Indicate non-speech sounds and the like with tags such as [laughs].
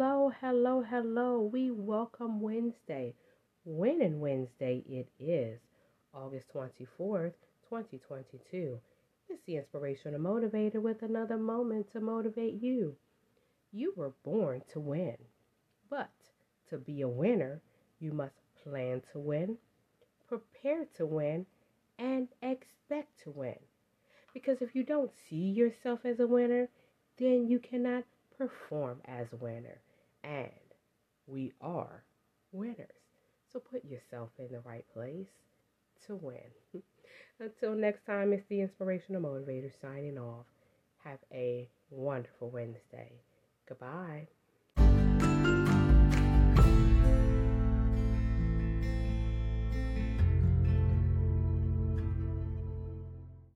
Hello, hello, hello. We welcome Wednesday. Winning Wednesday it is, August 24th, 2022. It's the inspirational motivator with another moment to motivate you. You were born to win, but to be a winner, you must plan to win, prepare to win, and expect to win. Because if you don't see yourself as a winner, then you cannot perform as a winner. And we are winners. So put yourself in the right place to win. [laughs] Until next time, it's the Inspirational Motivator signing off. Have a wonderful Wednesday. Goodbye.